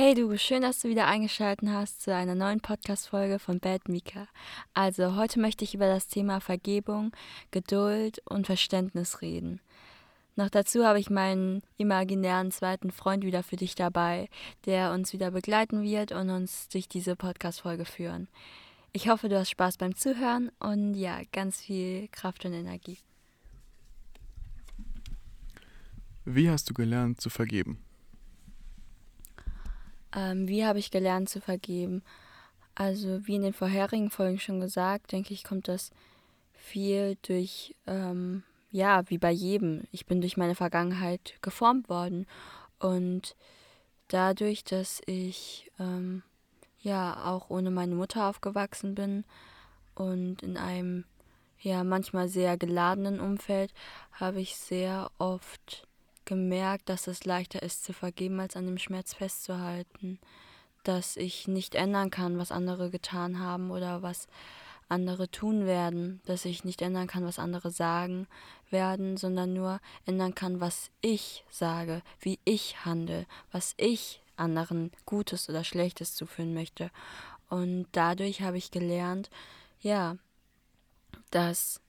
Hey du, schön, dass du wieder eingeschaltet hast zu einer neuen Podcast-Folge von Bad Mika. Also, heute möchte ich über das Thema Vergebung, Geduld und Verständnis reden. Noch dazu habe ich meinen imaginären zweiten Freund wieder für dich dabei, der uns wieder begleiten wird und uns durch diese Podcast-Folge führen. Ich hoffe, du hast Spaß beim Zuhören und ja, ganz viel Kraft und Energie. Wie hast du gelernt zu vergeben? Ähm, wie habe ich gelernt zu vergeben? Also wie in den vorherigen Folgen schon gesagt, denke ich, kommt das viel durch, ähm, ja, wie bei jedem. Ich bin durch meine Vergangenheit geformt worden. Und dadurch, dass ich ähm, ja auch ohne meine Mutter aufgewachsen bin und in einem ja manchmal sehr geladenen Umfeld, habe ich sehr oft gemerkt, dass es leichter ist zu vergeben, als an dem Schmerz festzuhalten. Dass ich nicht ändern kann, was andere getan haben oder was andere tun werden. Dass ich nicht ändern kann, was andere sagen werden, sondern nur ändern kann, was ich sage, wie ich handle, was ich anderen Gutes oder Schlechtes zuführen möchte. Und dadurch habe ich gelernt, ja, dass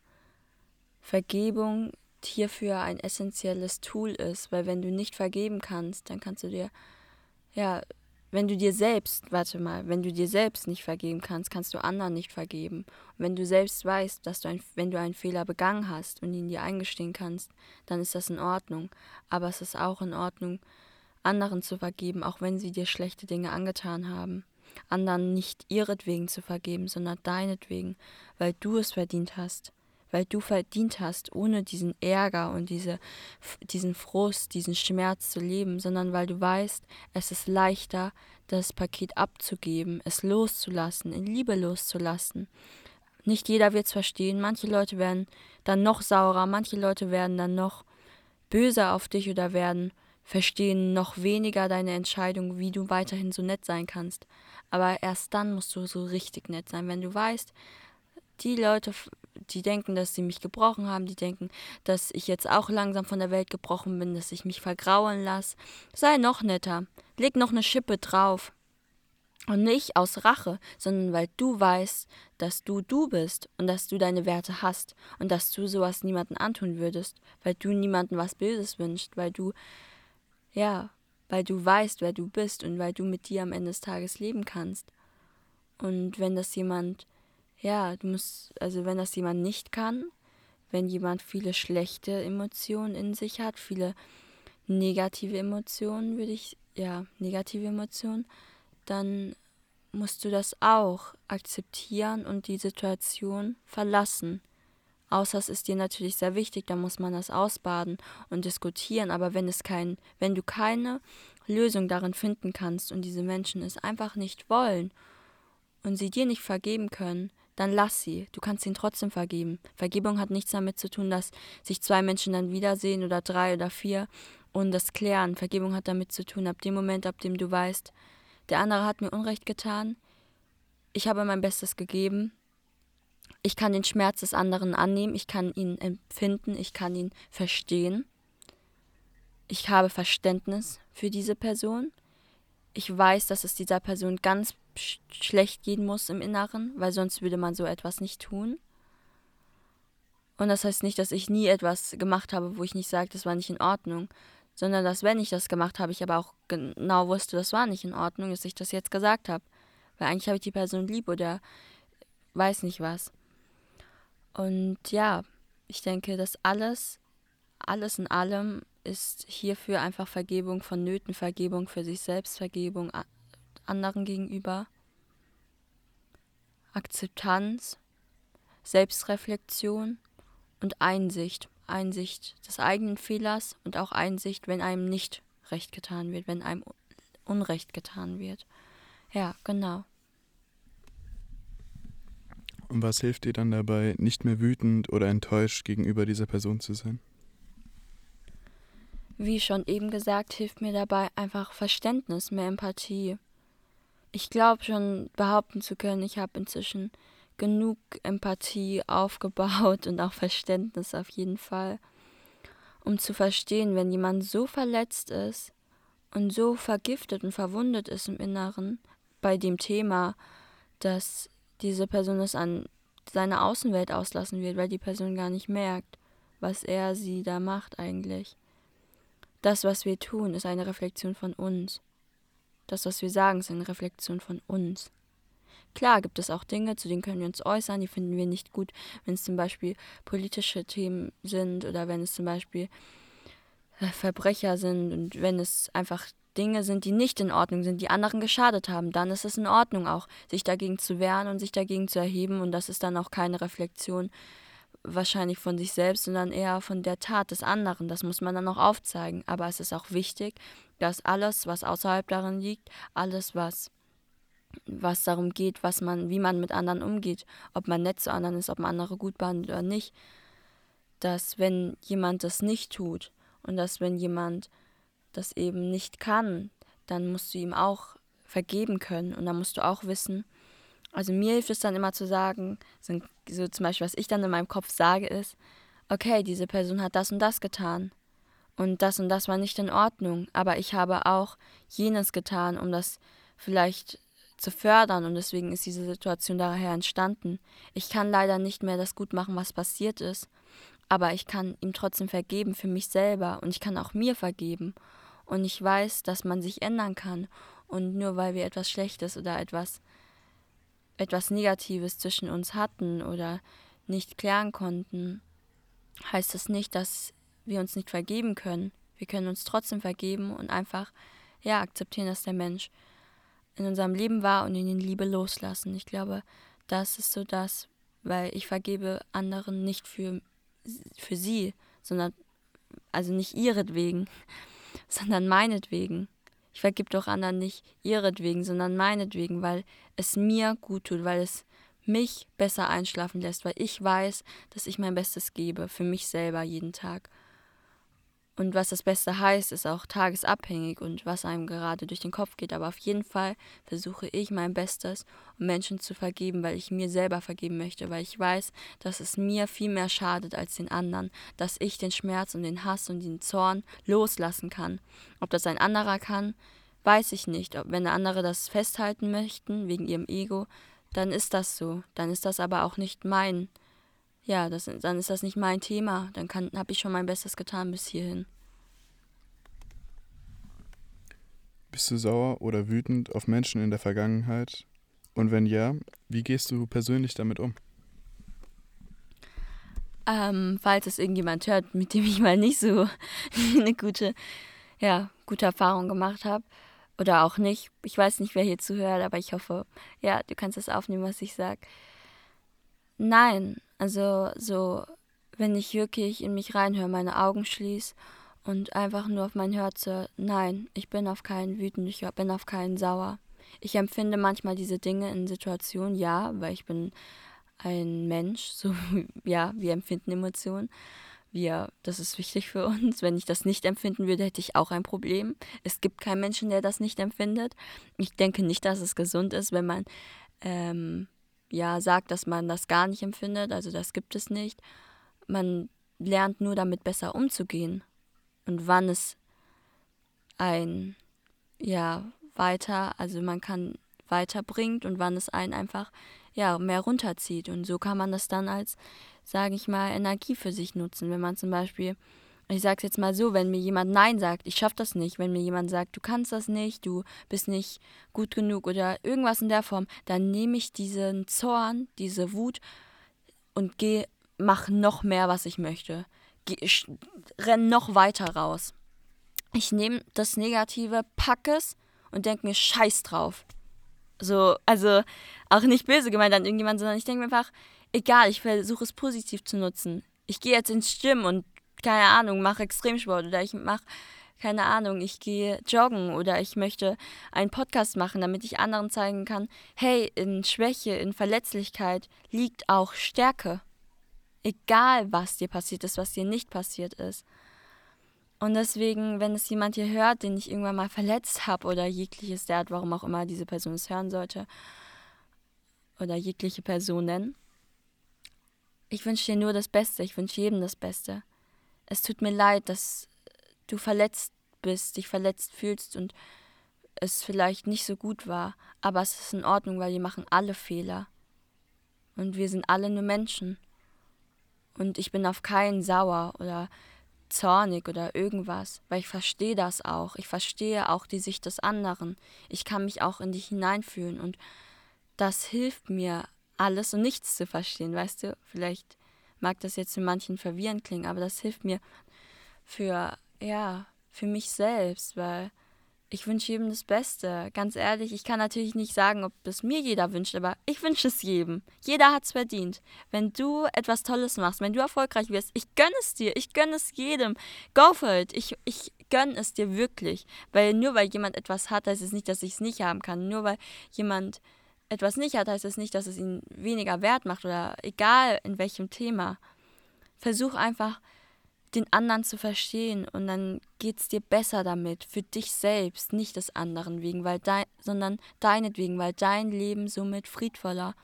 Vergebung hierfür ein essentielles Tool ist, weil wenn du nicht vergeben kannst, dann kannst du dir, ja, wenn du dir selbst, warte mal, wenn du dir selbst nicht vergeben kannst, kannst du anderen nicht vergeben. Und wenn du selbst weißt, dass du ein, wenn du einen Fehler begangen hast und ihn dir eingestehen kannst, dann ist das in Ordnung. Aber es ist auch in Ordnung, anderen zu vergeben, auch wenn sie dir schlechte Dinge angetan haben. Anderen nicht ihretwegen zu vergeben, sondern deinetwegen, weil du es verdient hast weil du verdient hast, ohne diesen Ärger und diese, diesen Frust, diesen Schmerz zu leben, sondern weil du weißt, es ist leichter, das Paket abzugeben, es loszulassen, in Liebe loszulassen. Nicht jeder wird es verstehen, manche Leute werden dann noch saurer, manche Leute werden dann noch böser auf dich oder werden verstehen noch weniger deine Entscheidung, wie du weiterhin so nett sein kannst. Aber erst dann musst du so richtig nett sein, wenn du weißt, die Leute die denken, dass sie mich gebrochen haben, die denken, dass ich jetzt auch langsam von der Welt gebrochen bin, dass ich mich vergraulen lasse. Sei noch netter, leg noch eine Schippe drauf. Und nicht aus Rache, sondern weil du weißt, dass du du bist und dass du deine Werte hast und dass du sowas niemandem antun würdest, weil du niemandem was Böses wünschst, weil du, ja, weil du weißt, wer du bist und weil du mit dir am Ende des Tages leben kannst. Und wenn das jemand ja, du musst, also wenn das jemand nicht kann, wenn jemand viele schlechte Emotionen in sich hat, viele negative Emotionen, würde ich, ja, negative Emotionen, dann musst du das auch akzeptieren und die Situation verlassen. Außer es ist dir natürlich sehr wichtig, dann muss man das ausbaden und diskutieren. Aber wenn es kein, wenn du keine Lösung darin finden kannst und diese Menschen es einfach nicht wollen und sie dir nicht vergeben können, dann lass sie. Du kannst ihnen trotzdem vergeben. Vergebung hat nichts damit zu tun, dass sich zwei Menschen dann wiedersehen oder drei oder vier und das klären. Vergebung hat damit zu tun, ab dem Moment, ab dem du weißt, der andere hat mir Unrecht getan, ich habe mein Bestes gegeben, ich kann den Schmerz des anderen annehmen, ich kann ihn empfinden, ich kann ihn verstehen. Ich habe Verständnis für diese Person. Ich weiß, dass es dieser Person ganz sch schlecht gehen muss im Inneren, weil sonst würde man so etwas nicht tun. Und das heißt nicht, dass ich nie etwas gemacht habe, wo ich nicht sage, das war nicht in Ordnung, sondern dass, wenn ich das gemacht habe, ich aber auch genau wusste, das war nicht in Ordnung, dass ich das jetzt gesagt habe. Weil eigentlich habe ich die Person lieb oder weiß nicht was. Und ja, ich denke, dass alles, alles in allem ist hierfür einfach Vergebung von Nöten, Vergebung für sich selbst, Vergebung anderen gegenüber, Akzeptanz, Selbstreflexion und Einsicht. Einsicht des eigenen Fehlers und auch Einsicht, wenn einem nicht recht getan wird, wenn einem Unrecht getan wird. Ja, genau. Und was hilft dir dann dabei, nicht mehr wütend oder enttäuscht gegenüber dieser Person zu sein? Wie schon eben gesagt, hilft mir dabei einfach Verständnis, mehr Empathie ich glaube schon behaupten zu können, ich habe inzwischen genug Empathie aufgebaut und auch Verständnis auf jeden Fall, um zu verstehen, wenn jemand so verletzt ist und so vergiftet und verwundet ist im Inneren bei dem Thema, dass diese Person es an seine Außenwelt auslassen wird, weil die Person gar nicht merkt, was er sie da macht eigentlich. Das, was wir tun, ist eine Reflexion von uns. Das, was wir sagen, ist eine Reflexion von uns. Klar gibt es auch Dinge, zu denen können wir uns äußern, die finden wir nicht gut, wenn es zum Beispiel politische Themen sind oder wenn es zum Beispiel äh, Verbrecher sind und wenn es einfach Dinge sind, die nicht in Ordnung sind, die anderen geschadet haben, dann ist es in Ordnung auch, sich dagegen zu wehren und sich dagegen zu erheben und das ist dann auch keine Reflexion wahrscheinlich von sich selbst, sondern eher von der Tat des anderen. Das muss man dann auch aufzeigen. Aber es ist auch wichtig, dass alles, was außerhalb darin liegt, alles, was was darum geht, was man, wie man mit anderen umgeht, ob man nett zu anderen ist, ob man andere gut behandelt oder nicht, dass wenn jemand das nicht tut und dass wenn jemand das eben nicht kann, dann musst du ihm auch vergeben können und dann musst du auch wissen, also mir hilft es dann immer zu sagen, so, zum Beispiel, was ich dann in meinem Kopf sage, ist, okay, diese Person hat das und das getan. Und das und das war nicht in Ordnung, aber ich habe auch jenes getan, um das vielleicht zu fördern. Und deswegen ist diese Situation daher entstanden. Ich kann leider nicht mehr das gut machen, was passiert ist, aber ich kann ihm trotzdem vergeben für mich selber und ich kann auch mir vergeben. Und ich weiß, dass man sich ändern kann. Und nur weil wir etwas Schlechtes oder etwas etwas Negatives zwischen uns hatten oder nicht klären konnten, heißt das nicht, dass wir uns nicht vergeben können. Wir können uns trotzdem vergeben und einfach ja akzeptieren, dass der Mensch in unserem Leben war und ihn in Liebe loslassen. Ich glaube, das ist so das, weil ich vergebe anderen nicht für, für sie, sondern also nicht ihretwegen, sondern meinetwegen. Ich vergib doch anderen nicht ihretwegen, sondern meinetwegen, weil es mir gut tut, weil es mich besser einschlafen lässt, weil ich weiß, dass ich mein Bestes gebe für mich selber jeden Tag. Und was das Beste heißt, ist auch tagesabhängig und was einem gerade durch den Kopf geht. Aber auf jeden Fall versuche ich mein Bestes, um Menschen zu vergeben, weil ich mir selber vergeben möchte, weil ich weiß, dass es mir viel mehr schadet als den anderen, dass ich den Schmerz und den Hass und den Zorn loslassen kann. Ob das ein anderer kann, weiß ich nicht. Wenn andere das festhalten möchten, wegen ihrem Ego, dann ist das so. Dann ist das aber auch nicht mein ja, das, dann ist das nicht mein Thema. Dann habe ich schon mein Bestes getan bis hierhin. Bist du sauer oder wütend auf Menschen in der Vergangenheit? Und wenn ja, wie gehst du persönlich damit um? Ähm, falls es irgendjemand hört, mit dem ich mal nicht so eine gute, ja, gute Erfahrung gemacht habe. Oder auch nicht. Ich weiß nicht, wer hier zuhört, aber ich hoffe, ja, du kannst das aufnehmen, was ich sage. Nein, also so, wenn ich wirklich in mich reinhöre, meine Augen schließe und einfach nur auf mein Herz höre, nein, ich bin auf keinen wütend, ich bin auf keinen sauer. Ich empfinde manchmal diese Dinge in Situationen, ja, weil ich bin ein Mensch, so ja, wir empfinden Emotionen. Wir, das ist wichtig für uns. Wenn ich das nicht empfinden würde, hätte ich auch ein Problem. Es gibt keinen Menschen, der das nicht empfindet. Ich denke nicht, dass es gesund ist, wenn man ähm, ja sagt, dass man das gar nicht empfindet, also das gibt es nicht. Man lernt nur damit besser umzugehen. Und wann es ein ja weiter, also man kann weiterbringt und wann es einen einfach ja mehr runterzieht. Und so kann man das dann als sage ich mal Energie für sich nutzen, wenn man zum Beispiel ich sage es jetzt mal so, wenn mir jemand Nein sagt, ich schaffe das nicht, wenn mir jemand sagt, du kannst das nicht, du bist nicht gut genug oder irgendwas in der Form, dann nehme ich diesen Zorn, diese Wut und gehe, mach noch mehr, was ich möchte. Geh, renn noch weiter raus. Ich nehme das Negative, packe es und denke mir Scheiß drauf. So, also auch nicht böse gemeint an irgendjemand, sondern ich denke mir einfach, egal, ich versuche es positiv zu nutzen. Ich gehe jetzt ins Stimmen und keine Ahnung, mache Extremsport oder ich mache, keine Ahnung, ich gehe joggen oder ich möchte einen Podcast machen, damit ich anderen zeigen kann, hey, in Schwäche, in Verletzlichkeit liegt auch Stärke. Egal, was dir passiert ist, was dir nicht passiert ist. Und deswegen, wenn es jemand hier hört, den ich irgendwann mal verletzt habe oder jegliches der Art, warum auch immer diese Person es hören sollte, oder jegliche Personen, ich wünsche dir nur das Beste, ich wünsche jedem das Beste es tut mir leid, dass du verletzt bist, dich verletzt fühlst und es vielleicht nicht so gut war, aber es ist in Ordnung, weil wir machen alle Fehler. Und wir sind alle nur Menschen. Und ich bin auf keinen sauer oder zornig oder irgendwas, weil ich verstehe das auch. Ich verstehe auch die Sicht des anderen. Ich kann mich auch in dich hineinfühlen und das hilft mir, alles und nichts zu verstehen, weißt du? Vielleicht mag das jetzt für manchen verwirrend klingen, aber das hilft mir für, ja, für mich selbst, weil ich wünsche jedem das Beste. Ganz ehrlich, ich kann natürlich nicht sagen, ob das mir jeder wünscht, aber ich wünsche es jedem. Jeder hat es verdient. Wenn du etwas Tolles machst, wenn du erfolgreich wirst, ich gönne es dir, ich gönne es jedem. Go for it. Ich, ich gönne es dir wirklich. Weil nur weil jemand etwas hat, heißt es nicht, dass ich es nicht haben kann. Nur weil jemand etwas nicht hat, heißt es nicht, dass es ihn weniger wert macht oder egal in welchem Thema. Versuch einfach den anderen zu verstehen und dann geht es dir besser damit, für dich selbst, nicht des anderen wegen, weil dein, sondern deinetwegen, weil dein Leben somit friedvoller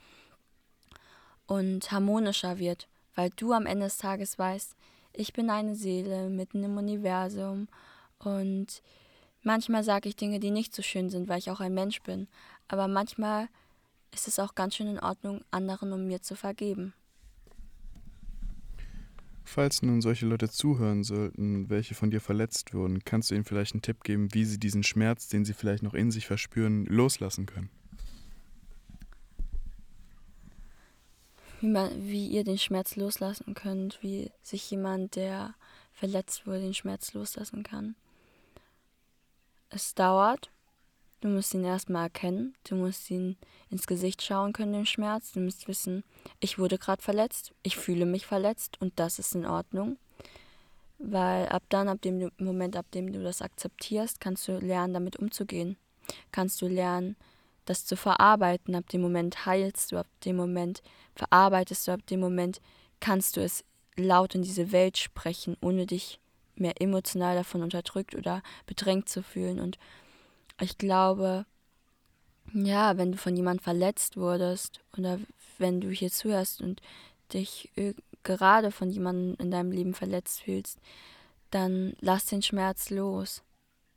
und harmonischer wird, weil du am Ende des Tages weißt, ich bin eine Seele mitten im Universum und manchmal sage ich Dinge, die nicht so schön sind, weil ich auch ein Mensch bin, aber manchmal ist es auch ganz schön in Ordnung, anderen um mir zu vergeben. Falls nun solche Leute zuhören sollten, welche von dir verletzt wurden, kannst du ihnen vielleicht einen Tipp geben, wie sie diesen Schmerz, den sie vielleicht noch in sich verspüren, loslassen können? Wie, man, wie ihr den Schmerz loslassen könnt, wie sich jemand, der verletzt wurde, den Schmerz loslassen kann. Es dauert, Du musst ihn erstmal erkennen, du musst ihn ins Gesicht schauen können, den Schmerz. Du musst wissen, ich wurde gerade verletzt, ich fühle mich verletzt und das ist in Ordnung. Weil ab dann, ab dem Moment, ab dem du das akzeptierst, kannst du lernen, damit umzugehen. Kannst du lernen, das zu verarbeiten. Ab dem Moment heilst du, ab dem Moment verarbeitest du, ab dem Moment kannst du es laut in diese Welt sprechen, ohne dich mehr emotional davon unterdrückt oder bedrängt zu fühlen. Und ich glaube, ja, wenn du von jemandem verletzt wurdest oder wenn du hier zuhörst und dich gerade von jemandem in deinem Leben verletzt fühlst, dann lass den Schmerz los.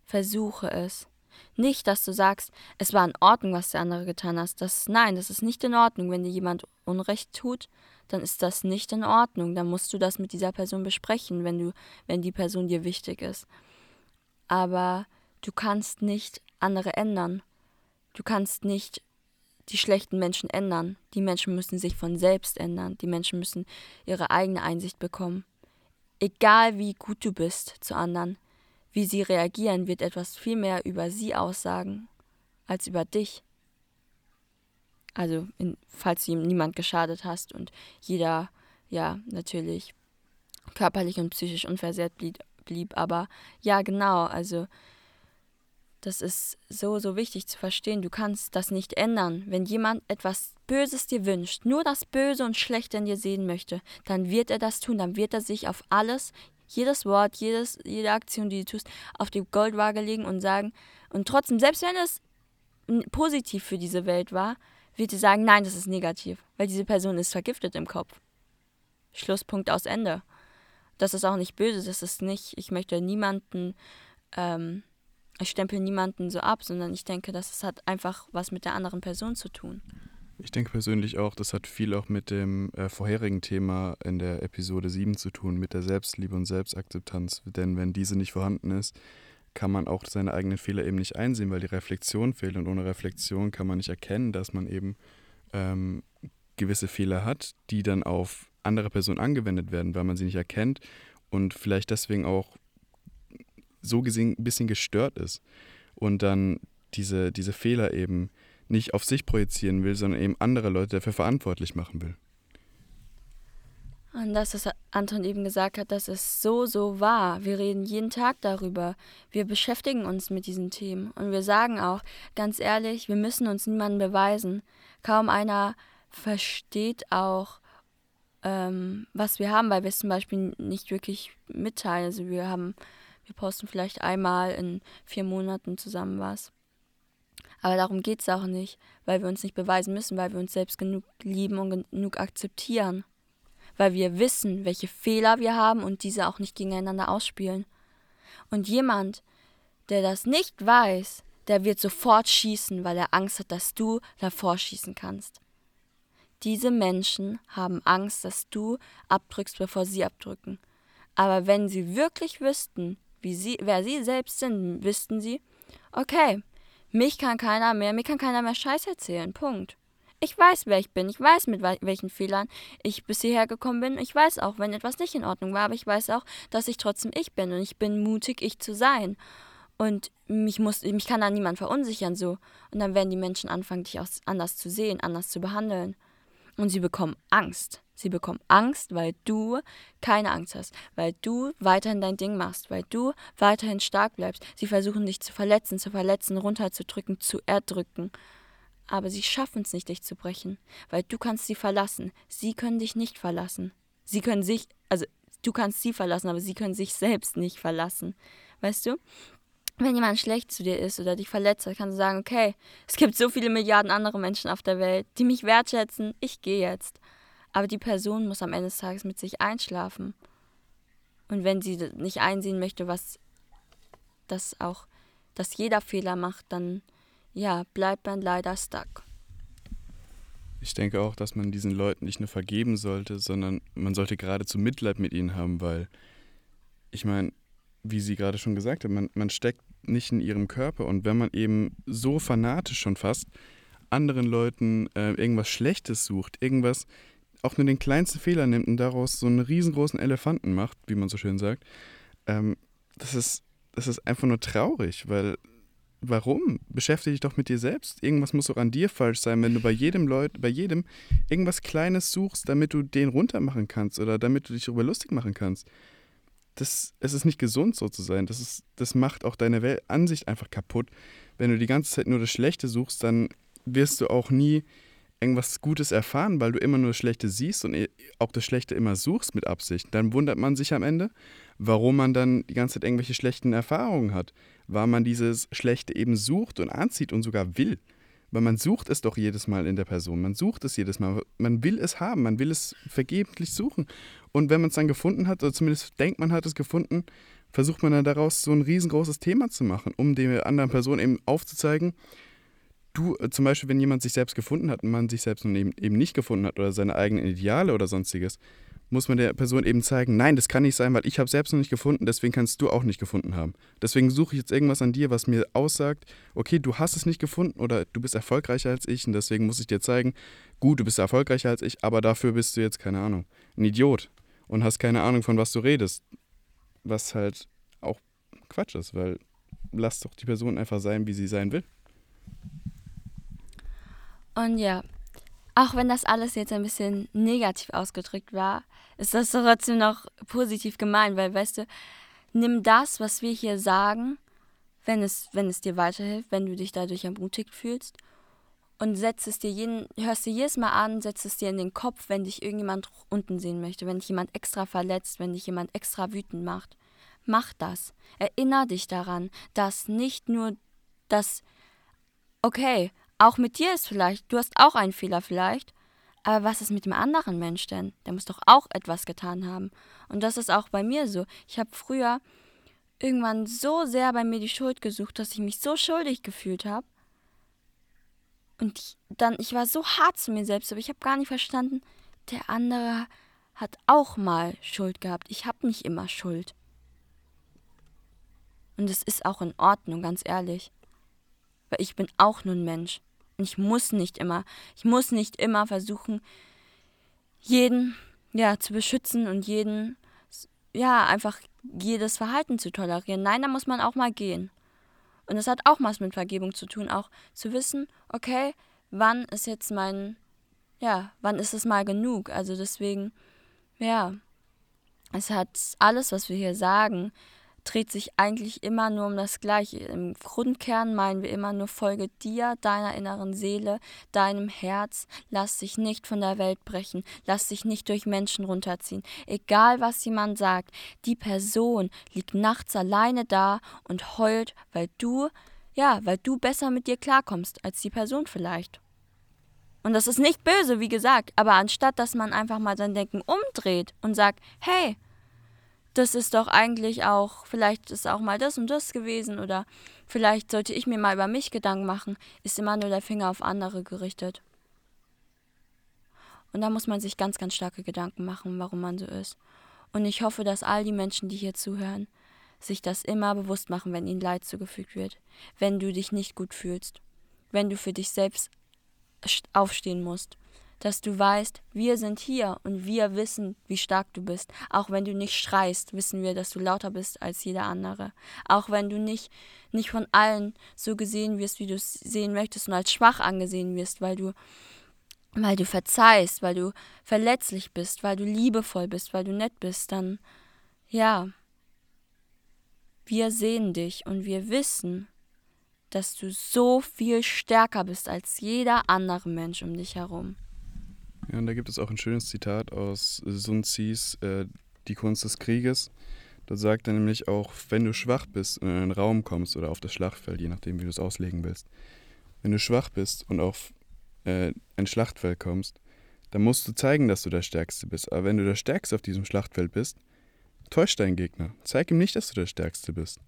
Versuche es. Nicht, dass du sagst, es war in Ordnung, was der andere getan hat. Das, nein, das ist nicht in Ordnung. Wenn dir jemand Unrecht tut, dann ist das nicht in Ordnung. Dann musst du das mit dieser Person besprechen, wenn du, wenn die Person dir wichtig ist. Aber du kannst nicht andere ändern. Du kannst nicht die schlechten Menschen ändern. Die Menschen müssen sich von selbst ändern. Die Menschen müssen ihre eigene Einsicht bekommen. Egal wie gut du bist zu anderen, wie sie reagieren, wird etwas viel mehr über sie aussagen als über dich. Also, in, falls du ihm niemand geschadet hast und jeder, ja, natürlich körperlich und psychisch unversehrt blieb, blieb. Aber ja, genau, also das ist so, so wichtig zu verstehen. Du kannst das nicht ändern. Wenn jemand etwas Böses dir wünscht, nur das Böse und Schlechte in dir sehen möchte, dann wird er das tun. Dann wird er sich auf alles, jedes Wort, jedes, jede Aktion, die du tust, auf die Goldwaage legen und sagen, und trotzdem, selbst wenn es positiv für diese Welt war, wird er sagen, nein, das ist negativ, weil diese Person ist vergiftet im Kopf. Schlusspunkt aus Ende. Das ist auch nicht böse, das ist nicht, ich möchte niemanden ähm, ich stempel niemanden so ab, sondern ich denke, dass es hat einfach was mit der anderen Person zu tun. Ich denke persönlich auch, das hat viel auch mit dem äh, vorherigen Thema in der Episode 7 zu tun, mit der Selbstliebe und Selbstakzeptanz. Denn wenn diese nicht vorhanden ist, kann man auch seine eigenen Fehler eben nicht einsehen, weil die Reflexion fehlt. Und ohne Reflexion kann man nicht erkennen, dass man eben ähm, gewisse Fehler hat, die dann auf andere Personen angewendet werden, weil man sie nicht erkennt und vielleicht deswegen auch so gesehen ein bisschen gestört ist und dann diese, diese Fehler eben nicht auf sich projizieren will, sondern eben andere Leute dafür verantwortlich machen will. Und das, was Anton eben gesagt hat, das ist so, so wahr. Wir reden jeden Tag darüber. Wir beschäftigen uns mit diesen Themen. Und wir sagen auch, ganz ehrlich, wir müssen uns niemandem beweisen. Kaum einer versteht auch, ähm, was wir haben, weil wir es zum Beispiel nicht wirklich mitteilen. Also wir haben wir posten vielleicht einmal in vier Monaten zusammen was. Aber darum geht es auch nicht, weil wir uns nicht beweisen müssen, weil wir uns selbst genug lieben und genug akzeptieren. Weil wir wissen, welche Fehler wir haben und diese auch nicht gegeneinander ausspielen. Und jemand, der das nicht weiß, der wird sofort schießen, weil er Angst hat, dass du davor schießen kannst. Diese Menschen haben Angst, dass du abdrückst, bevor sie abdrücken. Aber wenn sie wirklich wüssten, wie sie, wer sie selbst sind, wüssten sie, okay, mich kann keiner mehr, mir kann keiner mehr Scheiß erzählen. Punkt. Ich weiß, wer ich bin. Ich weiß, mit welchen Fehlern ich bis hierher gekommen bin. Ich weiß auch, wenn etwas nicht in Ordnung war, aber ich weiß auch, dass ich trotzdem ich bin und ich bin mutig, ich zu sein. Und mich, muss, mich kann da niemand verunsichern so. Und dann werden die Menschen anfangen, dich auch anders zu sehen, anders zu behandeln. Und sie bekommen Angst. Sie bekommen Angst, weil du keine Angst hast, weil du weiterhin dein Ding machst, weil du weiterhin stark bleibst. Sie versuchen dich zu verletzen, zu verletzen, runterzudrücken, zu erdrücken. Aber sie schaffen es nicht, dich zu brechen, weil du kannst sie verlassen. Sie können dich nicht verlassen. Sie können sich, also du kannst sie verlassen, aber sie können sich selbst nicht verlassen. Weißt du? wenn jemand schlecht zu dir ist oder dich verletzt hat, kannst du sagen, okay, es gibt so viele Milliarden andere Menschen auf der Welt, die mich wertschätzen, ich gehe jetzt. Aber die Person muss am Ende des Tages mit sich einschlafen. Und wenn sie nicht einsehen möchte, was das auch, dass jeder Fehler macht, dann ja, bleibt man leider stuck. Ich denke auch, dass man diesen Leuten nicht nur vergeben sollte, sondern man sollte geradezu Mitleid mit ihnen haben, weil ich meine, wie sie gerade schon gesagt hat, man, man steckt nicht in ihrem Körper. Und wenn man eben so fanatisch schon fast anderen Leuten äh, irgendwas Schlechtes sucht, irgendwas, auch nur den kleinsten Fehler nimmt und daraus so einen riesengroßen Elefanten macht, wie man so schön sagt, ähm, das, ist, das ist einfach nur traurig, weil warum? Beschäftige dich doch mit dir selbst. Irgendwas muss auch an dir falsch sein, wenn du bei jedem Leut, bei jedem irgendwas Kleines suchst, damit du den runtermachen kannst oder damit du dich darüber lustig machen kannst das, es ist nicht gesund, so zu sein. Das, ist, das macht auch deine Welt Ansicht einfach kaputt. Wenn du die ganze Zeit nur das Schlechte suchst, dann wirst du auch nie irgendwas Gutes erfahren, weil du immer nur das Schlechte siehst und auch das Schlechte immer suchst mit Absicht. Dann wundert man sich am Ende, warum man dann die ganze Zeit irgendwelche schlechten Erfahrungen hat, weil man dieses Schlechte eben sucht und anzieht und sogar will. Weil man sucht es doch jedes Mal in der Person. Man sucht es jedes Mal. Man will es haben. Man will es vergeblich suchen. Und wenn man es dann gefunden hat, oder zumindest denkt man hat es gefunden, versucht man dann daraus so ein riesengroßes Thema zu machen, um der anderen Person eben aufzuzeigen, du, äh, zum Beispiel, wenn jemand sich selbst gefunden hat und man sich selbst eben, eben nicht gefunden hat oder seine eigenen Ideale oder sonstiges, muss man der Person eben zeigen, nein, das kann nicht sein, weil ich habe selbst noch nicht gefunden, deswegen kannst du auch nicht gefunden haben. Deswegen suche ich jetzt irgendwas an dir, was mir aussagt, okay, du hast es nicht gefunden oder du bist erfolgreicher als ich und deswegen muss ich dir zeigen, gut, du bist erfolgreicher als ich, aber dafür bist du jetzt, keine Ahnung, ein Idiot und hast keine Ahnung, von was du redest. Was halt auch Quatsch ist, weil lass doch die Person einfach sein, wie sie sein will. Und ja, auch wenn das alles jetzt ein bisschen negativ ausgedrückt war, ist das trotzdem noch positiv gemeint, weil, weißt du, nimm das, was wir hier sagen, wenn es, wenn es dir weiterhilft, wenn du dich dadurch ermutigt fühlst und setz es dir jeden, hörst dir jedes Mal an, setz es dir in den Kopf, wenn dich irgendjemand unten sehen möchte, wenn dich jemand extra verletzt, wenn dich jemand extra wütend macht. Mach das. Erinner dich daran, dass nicht nur das, okay, auch mit dir ist vielleicht, du hast auch einen Fehler vielleicht, aber was ist mit dem anderen Mensch denn? Der muss doch auch etwas getan haben. Und das ist auch bei mir so. Ich habe früher irgendwann so sehr bei mir die Schuld gesucht, dass ich mich so schuldig gefühlt habe. Und ich, dann, ich war so hart zu mir selbst, aber ich habe gar nicht verstanden, der andere hat auch mal Schuld gehabt. Ich habe nicht immer Schuld. Und es ist auch in Ordnung, ganz ehrlich. Weil ich bin auch nur ein Mensch. Ich muss nicht immer, ich muss nicht immer versuchen, jeden ja zu beschützen und jeden ja einfach jedes Verhalten zu tolerieren. Nein, da muss man auch mal gehen. Und das hat auch was mit Vergebung zu tun, auch zu wissen, okay, wann ist jetzt mein, ja, wann ist es mal genug? Also deswegen, ja, es hat alles, was wir hier sagen, dreht sich eigentlich immer nur um das Gleiche. Im Grundkern meinen wir immer nur Folge dir, deiner inneren Seele, deinem Herz. Lass dich nicht von der Welt brechen. Lass dich nicht durch Menschen runterziehen. Egal was jemand sagt, die Person liegt nachts alleine da und heult, weil du, ja, weil du besser mit dir klarkommst als die Person vielleicht. Und das ist nicht böse, wie gesagt, aber anstatt dass man einfach mal sein Denken umdreht und sagt, hey, das ist doch eigentlich auch, vielleicht ist auch mal das und das gewesen oder vielleicht sollte ich mir mal über mich Gedanken machen, ist immer nur der Finger auf andere gerichtet. Und da muss man sich ganz, ganz starke Gedanken machen, warum man so ist. Und ich hoffe, dass all die Menschen, die hier zuhören, sich das immer bewusst machen, wenn ihnen Leid zugefügt wird, wenn du dich nicht gut fühlst, wenn du für dich selbst aufstehen musst, dass du weißt, wir sind hier und wir wissen, wie stark du bist. Auch wenn du nicht schreist, wissen wir, dass du lauter bist als jeder andere. Auch wenn du nicht, nicht von allen so gesehen wirst, wie du es sehen möchtest und als schwach angesehen wirst, weil du, weil du verzeihst, weil du verletzlich bist, weil du liebevoll bist, weil du nett bist, dann ja, wir sehen dich und wir wissen, dass du so viel stärker bist als jeder andere Mensch um dich herum. Ja, und da gibt es auch ein schönes Zitat aus Sun Tzus äh, Die Kunst des Krieges. Da sagt er nämlich auch, wenn du schwach bist und in einen Raum kommst oder auf das Schlachtfeld, je nachdem, wie du es auslegen willst, wenn du schwach bist und auf äh, ein Schlachtfeld kommst, dann musst du zeigen, dass du der Stärkste bist. Aber wenn du der Stärkste auf diesem Schlachtfeld bist, täusch deinen Gegner. Zeig ihm nicht, dass du der Stärkste bist.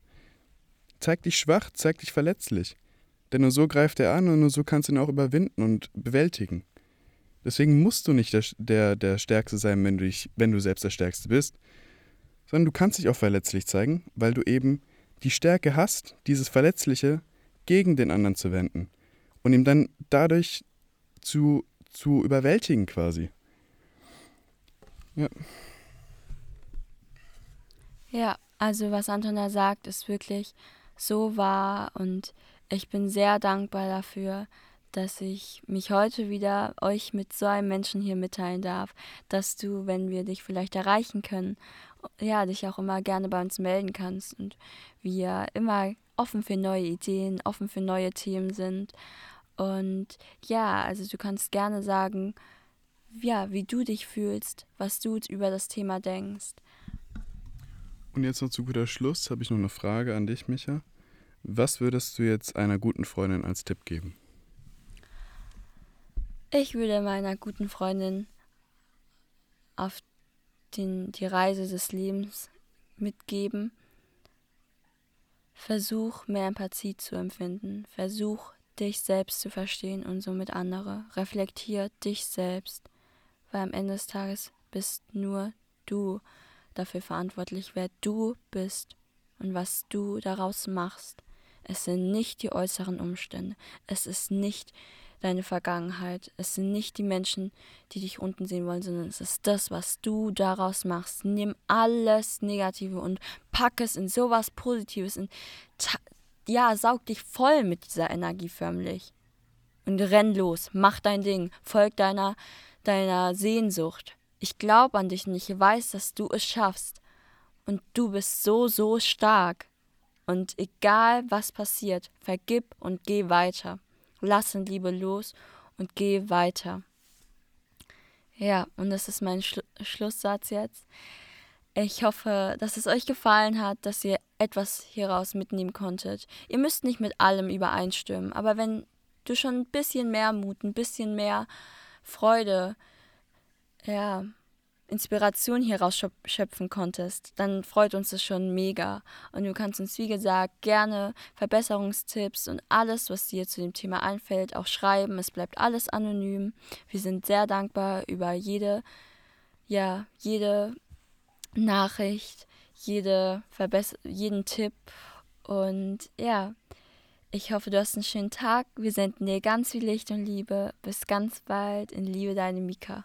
Zeig dich schwach, zeig dich verletzlich. Denn nur so greift er an und nur so kannst du ihn auch überwinden und bewältigen. Deswegen musst du nicht der, der, der Stärkste sein, wenn du, dich, wenn du selbst der Stärkste bist, sondern du kannst dich auch verletzlich zeigen, weil du eben die Stärke hast, dieses Verletzliche gegen den anderen zu wenden und ihm dann dadurch zu, zu überwältigen quasi. Ja. Ja, also was Anton da sagt, ist wirklich so wahr und ich bin sehr dankbar dafür, dass ich mich heute wieder euch mit so einem Menschen hier mitteilen darf, dass du, wenn wir dich vielleicht erreichen können, ja, dich auch immer gerne bei uns melden kannst und wir immer offen für neue Ideen, offen für neue Themen sind. Und ja, also du kannst gerne sagen, ja, wie du dich fühlst, was du über das Thema denkst. Und jetzt noch zu guter Schluss habe ich noch eine Frage an dich, Micha. Was würdest du jetzt einer guten Freundin als Tipp geben? Ich würde meiner guten Freundin auf den, die Reise des Lebens mitgeben. Versuch mehr Empathie zu empfinden. Versuch dich selbst zu verstehen und somit andere. Reflektier dich selbst, weil am Ende des Tages bist nur du dafür verantwortlich, wer du bist und was du daraus machst. Es sind nicht die äußeren Umstände. Es ist nicht deine Vergangenheit. Es sind nicht die Menschen, die dich unten sehen wollen, sondern es ist das, was du daraus machst. Nimm alles Negative und pack es in sowas Positives. In ja, saug dich voll mit dieser Energie förmlich. Und renn los, mach dein Ding, folg deiner, deiner Sehnsucht. Ich glaube an dich und ich weiß, dass du es schaffst. Und du bist so, so stark. Und egal was passiert, vergib und geh weiter lass in Liebe los und geh weiter. Ja, und das ist mein Schlu Schlusssatz jetzt. Ich hoffe, dass es euch gefallen hat, dass ihr etwas hieraus mitnehmen konntet. Ihr müsst nicht mit allem übereinstimmen, aber wenn du schon ein bisschen mehr Mut, ein bisschen mehr Freude, ja, Inspiration hieraus schöpfen konntest, dann freut uns das schon mega. Und du kannst uns, wie gesagt, gerne Verbesserungstipps und alles, was dir zu dem Thema einfällt, auch schreiben. Es bleibt alles anonym. Wir sind sehr dankbar über jede, ja, jede Nachricht, jede jeden Tipp. Und ja, ich hoffe, du hast einen schönen Tag. Wir senden dir ganz viel Licht und Liebe. Bis ganz bald. In Liebe, deine Mika.